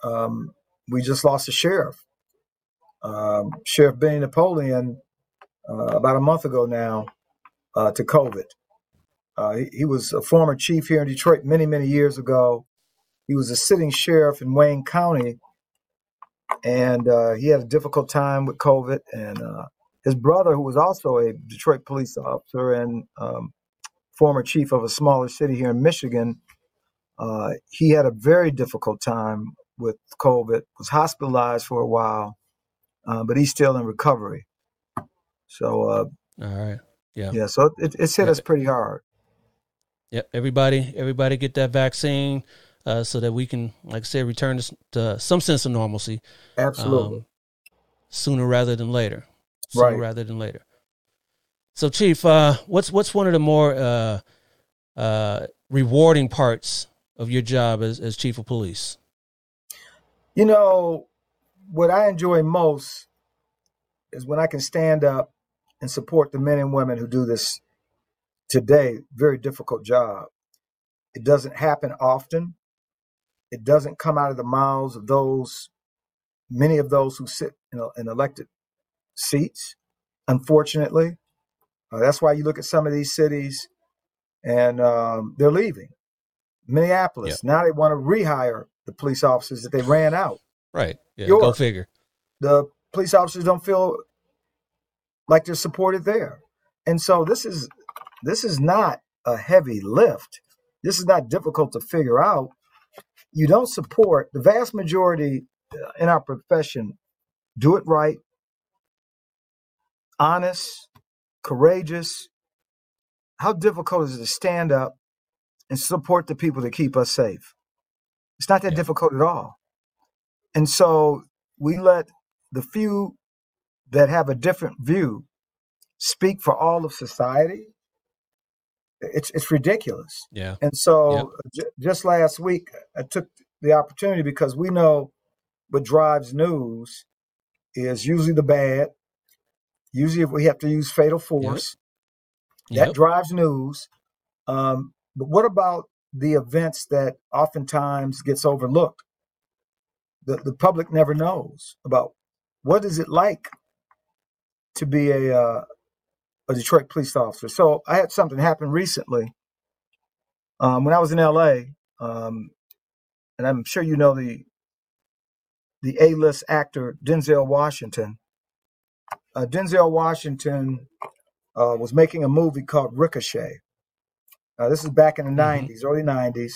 um, we just lost a sheriff. Um, sheriff Benny Napoleon, uh, about a month ago now, uh, to COVID. Uh, he, he was a former chief here in Detroit many, many years ago. He was a sitting sheriff in Wayne County, and uh, he had a difficult time with COVID. And uh, his brother, who was also a Detroit police officer and um, former chief of a smaller city here in Michigan, uh, he had a very difficult time with COVID. Was hospitalized for a while, uh, but he's still in recovery. So uh, All right. Yeah. yeah, so it, it's hit Yeah. us pretty hard. Yep. Everybody, everybody get that vaccine uh, so that we can, like I said, return to, to some sense of normalcy Absolutely. um, sooner rather than later. Sooner Right. rather than later. So, Chief, uh, what's what's one of the more uh, uh, rewarding parts of your job as, as chief of police? You know, what I enjoy most is when I can stand up and support the men and women who do this today very difficult job. It doesn't happen often. It doesn't come out of the mouths of those, many of those who sit in, in elected seats, unfortunately. Uh, that's why you look at some of these cities and um, they're leaving. Minneapolis, now they want to rehire the police officers that they ran out Right. Yeah. Go figure. the police officers don't feel like they're supported there. And so this is this is not a heavy lift. This is not difficult to figure out. You don't support the vast majority uh, in our profession do it right, honest, courageous. How difficult is it to stand up and support the people that keep us safe? It's not that Yeah. difficult at all. And so we let the few that have a different view speak for all of society. It's it's ridiculous. Yeah. And so j- just last week, I took the opportunity because we know what drives news is usually the bad. Usually, if we have to use fatal force, that Yep. drives news. Um, but what about the events that oftentimes gets overlooked? The the public never knows about what is it like to be a uh, a Detroit police officer. So I had something happen recently um, when I was in L.A. Um, and I'm sure you know the the A-list actor Denzel Washington. Uh, Denzel Washington uh, was making a movie called Ricochet. Uh, this is back in the Mhm. 90s, early 90s,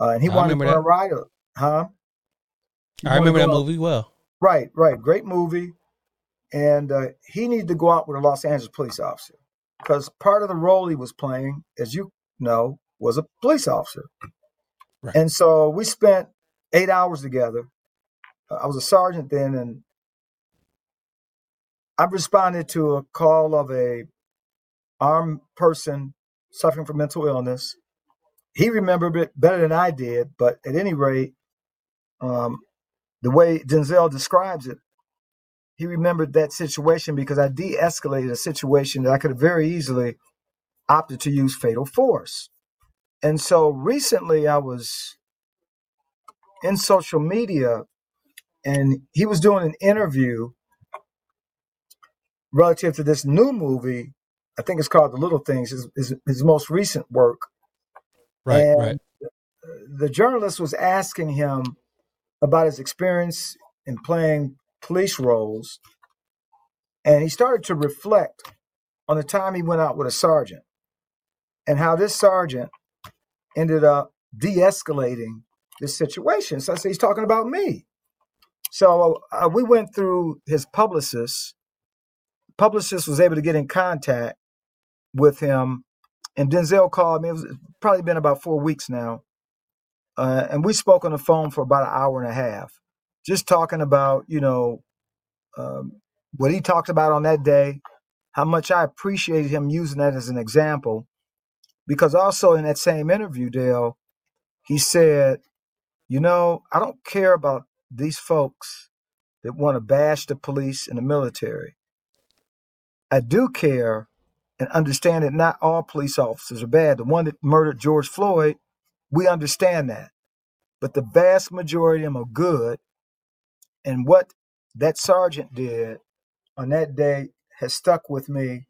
uh, and he I wanted to remember a that. ride, huh? He I remember that movie well. Right, right. Great movie. And uh, he needed to go out with a Los Angeles police officer because part of the role he was playing, as you know, was a police officer. Right. And so we spent eight hours together. Uh, I was a sergeant then, and I responded to a call of a armed person suffering from mental illness. He remembered it better than I did, but at any rate, um, the way Denzel describes it, he remembered that situation because I de escalated a situation that I could have very easily opted to use fatal force. And so recently I was in social media and he was doing an interview relative to this new movie. I think it's called The Little Things, his, his, his most recent work. Right. And right. the journalist was asking him about his experience in playing police roles. And he started to reflect on the time he went out with a sergeant and how this sergeant ended up de-escalating this situation. So I said, he's talking about me. So uh, we went through his publicist. Publicist was able to get in contact with him, and Denzel called me. It was probably been about four weeks now, uh, and we spoke on the phone for about an hour and a half, just talking about you know um, what he talked about on that day, how much I appreciated him using that as an example, because also in that same interview, Dale, he said, you know, I don't care about these folks that want to bash the police and the military. I do care and understand that not all police officers are bad. The one that murdered George Floyd, we understand that. But the vast majority of them are good. And what that sergeant did on that day has stuck with me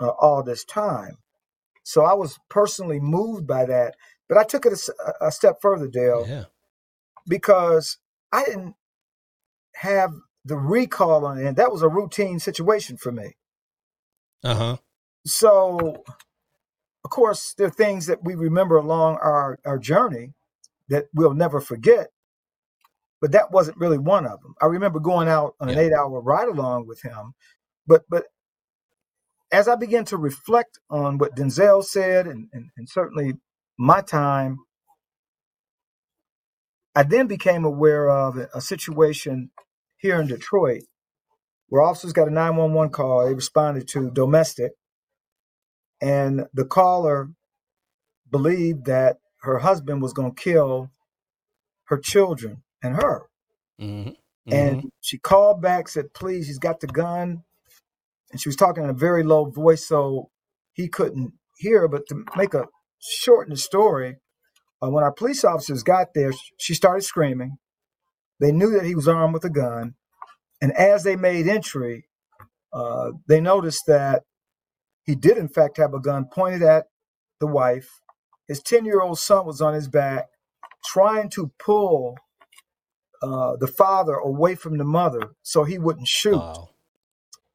uh, all this time. So I was personally moved by that. But I took it a s- a, a step further, Dale, Yeah. because I didn't have the recall on it. And that was a routine situation for me. Uh huh. So, of course, there are things that we remember along our, our journey that we'll never forget, but that wasn't really one of them. I remember going out on an Yeah. eight hour ride along with him, but but as I began to reflect on what Denzel said and, and, and certainly my time, I then became aware of a, a situation here in Detroit where officers got a 911 call. They responded to domestic, and the caller believed that her husband was going to kill her children and her. Mm-hmm. And she called back, said, please, he's got the gun. And she was talking in a very low voice, so he couldn't hear. But to make a shorten the story, uh, when our police officers got there, she started screaming. They knew that he was armed with a gun. And as they made entry, uh, they noticed that he did, in fact, have a gun pointed at the wife. His 10 year old son was on his back, trying to pull uh, the father away from the mother so he wouldn't shoot. Wow.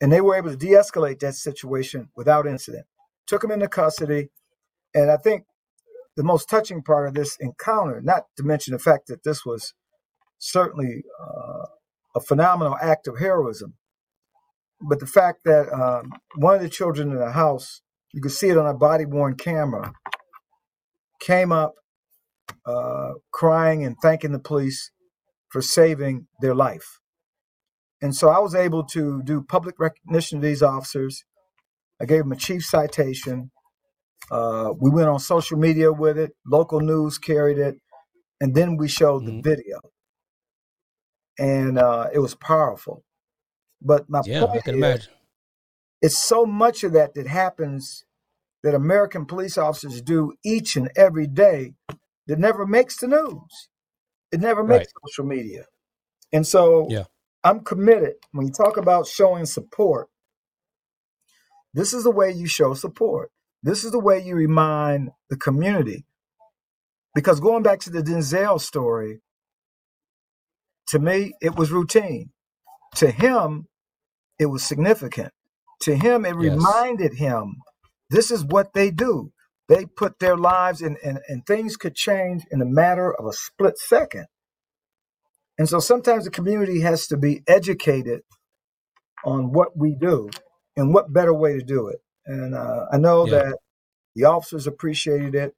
And they were able to de escalate that situation without incident. Took him into custody. And I think the most touching part of this encounter, not to mention the fact that this was certainly uh, a phenomenal act of heroism, but the fact that um, one of the children in the house, you could see it on a body worn camera, came up uh, crying and thanking the police for saving their life. And so I was able to do public recognition of these officers. I gave them a chief citation. Uh, we went on social media with it, local news carried it, and then we showed the Mhm. video. And uh, it was powerful. But my Yeah, I point can is, imagine. it's so much of that that happens that American police officers do each and every day that never makes the news. It never makes Right. social media. And so Yeah. I'm committed. When you talk about showing support, this is the way you show support. This is the way you remind the community. Because going back to the Denzel story, to me, it was routine. To him, it was significant. To him, it Yes. reminded him this is what they do. They put their lives in, and, and things could change in a matter of a split second. And so sometimes the community has to be educated on what we do and what better way to do it. And uh, I know Yeah. that the officers appreciated it.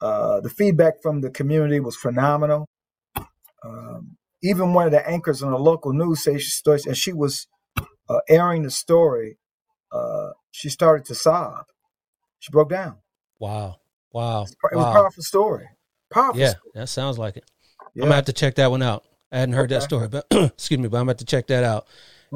Uh, the feedback from the community was phenomenal. Um, even one of the anchors on a local news station, and she was uh, airing the story, uh, she started to sob. She broke down. Wow. Wow. It was a powerful story. Powerful. Yeah, story. that sounds like it. I'm Yeah. gonna have to check that one out. I hadn't heard that story, but *clears throat* excuse me, but I'm gonna have to check that out.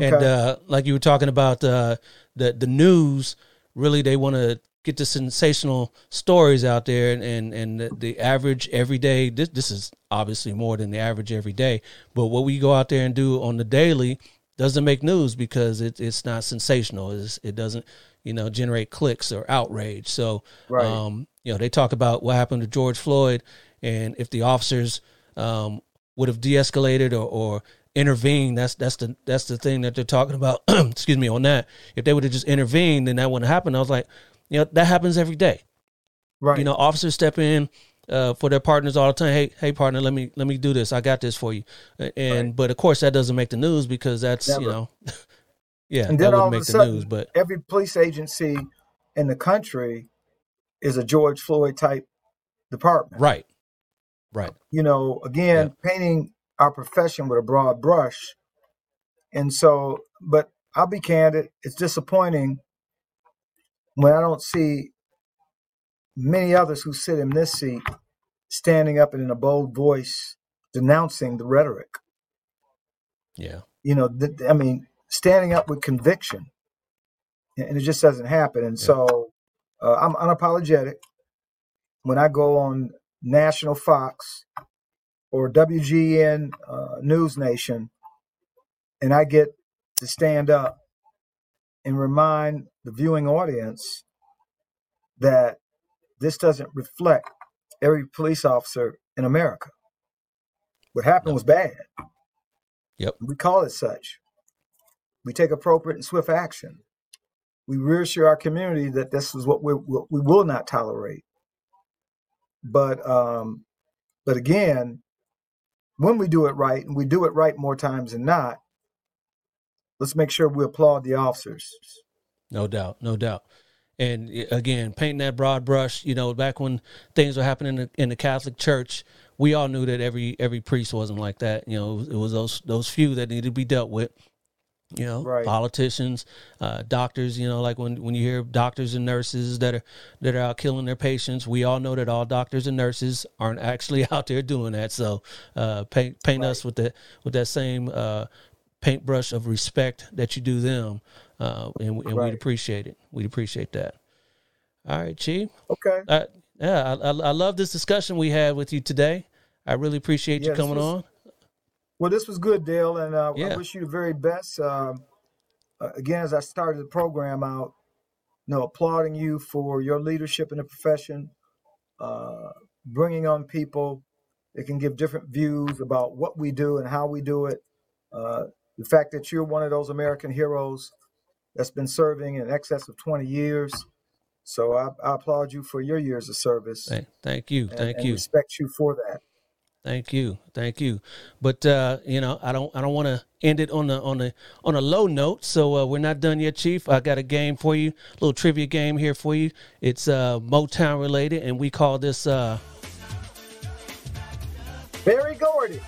And uh, like you were talking about uh, the the news, really they want to get the sensational stories out there, and and, and the, the average everyday. This this is obviously more than the average every day, but what we go out there and do on the daily doesn't make news because it, it's not sensational. It's, it doesn't you know generate clicks or outrage. So Right. um, you know they talk about what happened to George Floyd, and if the officers um, would have de-escalated or, or intervened. That's that's the that's the thing that they're talking about. *clears throat* excuse me on that. If they would have just intervened, then that wouldn't happen. I was like, you know, that happens every day. right. You know, officers step in uh, for their partners all the time. Hey, hey, partner, let me let me do this. I got this for you. And Right. but of course that doesn't make the news because that's you know, *laughs* yeah, And that then all of a sudden, news. But every police agency in the country is a George Floyd type department. right, right, You know, again, painting our profession with a broad brush. And so, but I'll be candid, it's disappointing when I don't see many others who sit in this seat standing up and in a bold voice denouncing the rhetoric. yeah, you know, th- I mean, standing up with conviction, and it just doesn't happen. And Yeah. so, uh, I'm unapologetic when I go on National Fox or WGN uh, News Nation, and I get to stand up and remind the viewing audience that this doesn't reflect every police officer in America. What happened No. was bad. Yep. We call it such. We take appropriate and swift action. We reassure our community that this is what we we will not tolerate. But um, but again, when we do it right, and we do it right more times than not, let's make sure we applaud the officers. no doubt, no doubt. And again, painting that broad brush, you know, back when things were happening in the, in the Catholic Church, we all knew that every every priest wasn't like that. You know, it was those those few that needed to be dealt with. You know, Right. politicians, uh, doctors. You know, like when when you hear doctors and nurses that are that are out killing their patients, we all know that all doctors and nurses aren't *laughs* actually out there doing that. So, uh, paint paint us with that with that same uh, paintbrush of respect that you do them, uh, and, and Right. we'd appreciate it. We'd appreciate that. All right, Chief. Okay. Uh, yeah, I, I, I love this discussion we had with you today. I really appreciate you Yeah, this coming on. Well, this was good, Dale, and uh, Yeah. I wish you the very best. Um, uh, again, as I started the program out, you know, applauding you for your leadership in the profession, uh, bringing on people that can give different views about what we do and how we do it. Uh, the fact that you're one of those American heroes that's been serving in excess of 20 years. So I, I applaud you for your years of service Thank, thank you, and, thank and you, respect you for that. Thank you, thank you. But uh, you know, I don't, I don't want to end it on a on a on a low note. So uh, we're not done yet, Chief. I got a game for you, a little trivia game here for you. It's uh, Motown related, and we call this. Uh, Berry Gordy.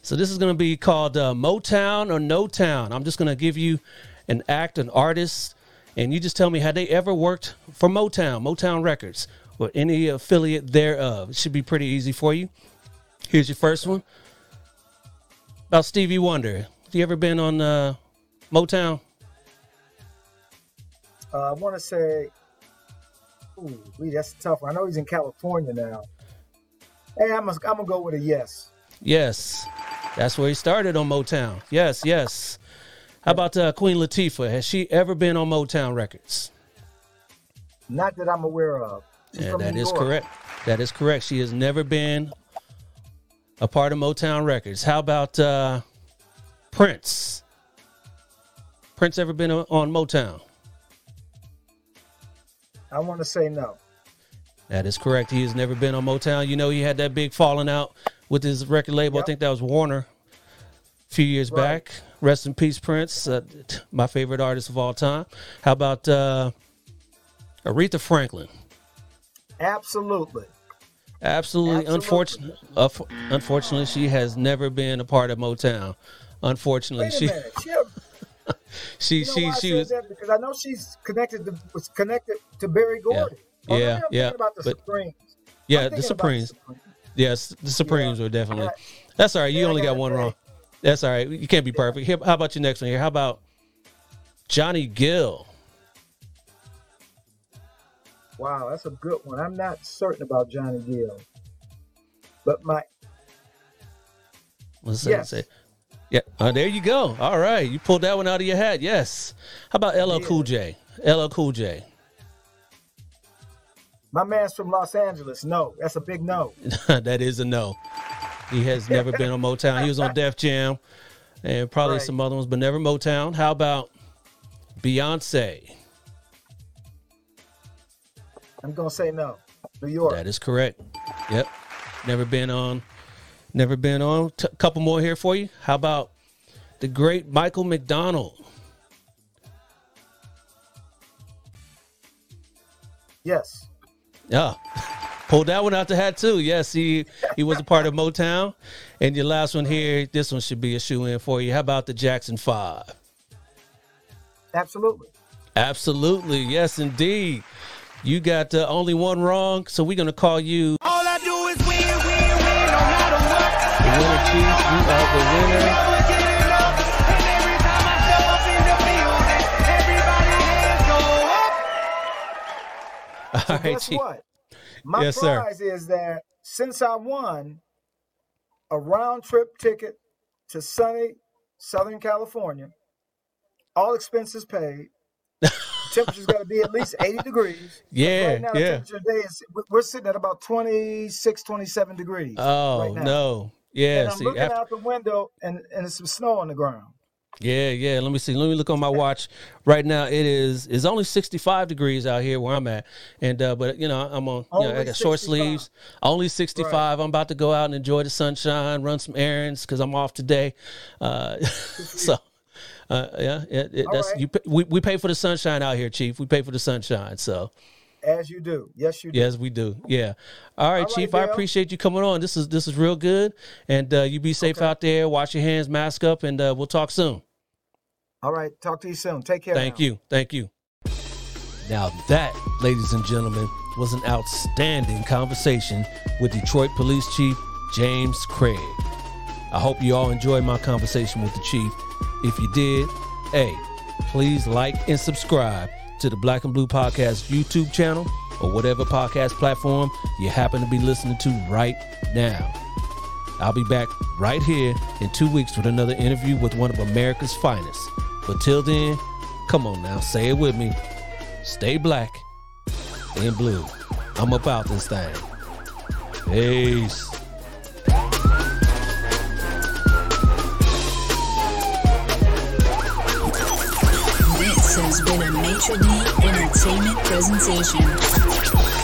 So this is going to be called uh, Motown or No Town. I'm just going to give you an act, an artist, and you just tell me had they ever worked for Motown, Motown Records, or any affiliate thereof. It should be pretty easy for you. Here's your first one. About Stevie Wonder. Have you ever been on uh, Motown? Uh, I want to say, ooh, that's tough. I know he's in California now. Hey, I'm gonna, I'm gonna go with a yes. Yes. That's where he started on Motown. Yes, yes. How about uh, Queen Latifah? Has she ever been on Motown Records? Not that I'm aware of. She's Yeah, from that New is York. correct. That is correct. She has never been a part of Motown Records. How about uh, Prince? Prince ever been on on Motown? I want to say no. That is correct. He has never been on Motown. You know, he had that big falling out with his record label. I think that was Warner a few years Right. back. Rest in peace, Prince, uh, my favorite artist of all time. How about uh, Aretha Franklin? Absolutely. Absolutely, Absolutely. unfortunate. Uh, unfortunately, she has never been a part of Motown. Unfortunately, she. *laughs* She, you she know she she was? Because I know she's connected to was connected to Berry Gordy. Yeah, I'm yeah, about the but- Supremes. Yeah the Supremes. Supremes. Yes, the Supremes were definitely. Right. That's all right. You Yeah, only got one wrong. That's all right. You can't be perfect. Here, how about your next one here? How about Johnny Gill? Wow, that's a good one. I'm not certain about Johnny Gill, but my Let's say, Yes. say yeah. Oh, there you go. All right, you pulled that one out of your hat. Yes. How about LL Cool J? LL Cool J. my man's from Los Angeles. No, that's a big no. *laughs* that is a no. He has never been on Motown. He was on Def Jam and probably Right. some other ones, but never Motown. How about Beyonce? I'm gonna say no. New York. That is correct. Yep. Never been on. Never been on. A couple more here for you. How about the great Michael McDonald? Yes. Yeah. *laughs* Pulled that one out the hat too. Yes, he he was a part of Motown. And your last one here, this one should be a shoe in for you. How about the Jackson Five? Absolutely. Absolutely. Yes, indeed. You got uh, only one wrong, so we're gonna call you All I do is win, win, win, no matter what. the winner, Chief. You are the winner. Never giving up. And every time I step up in the building, everybody hands go up. All right, Guess Chief. what? My Yes, sir. prize is that since I won a round trip ticket to sunny Southern California, all expenses paid. *laughs* Temperature's got to be at least 80 degrees. Yeah, right now, the yeah. temperature today is we- we're sitting at about 26, 27 degrees. Oh right now. no. Yeah, and I'm see, looking after- out the window and, and there's some snow on the ground. Yeah, yeah. Let me see. Let me look on my watch. Right now, it is it's only sixty five degrees out here where I'm at, and uh, but you know I'm on. You know, I got short sleeves. Only sixty five. I'm about to go out and enjoy the sunshine, run some errands because I'm off today. Uh, *laughs* so. Uh, yeah, it, it, that's right. you. We, we pay for the sunshine out here, Chief. We pay for the sunshine. So As you do. Yes, you do. yes, we do. Yeah. All right, All right, Chief. I appreciate you coming on. This is this is real good, and uh, you be safe out there. Wash your hands, mask up, and uh, we'll talk soon. All right. Talk to you soon. Take care. Thank now. you. Thank you. Now, that, ladies and gentlemen, was an outstanding conversation with Detroit Police Chief James Craig. I hope you all enjoyed my conversation with the Chief. If you did, hey, please like and subscribe to the Black and Blue Podcast YouTube channel or whatever podcast platform you happen to be listening to right now. I'll be back right here in two weeks with another interview with one of America's finest. But till then, come on now, say it with me. Stay black and blue. I'm about this thing. Peace. This has been a D Entertainment presentation.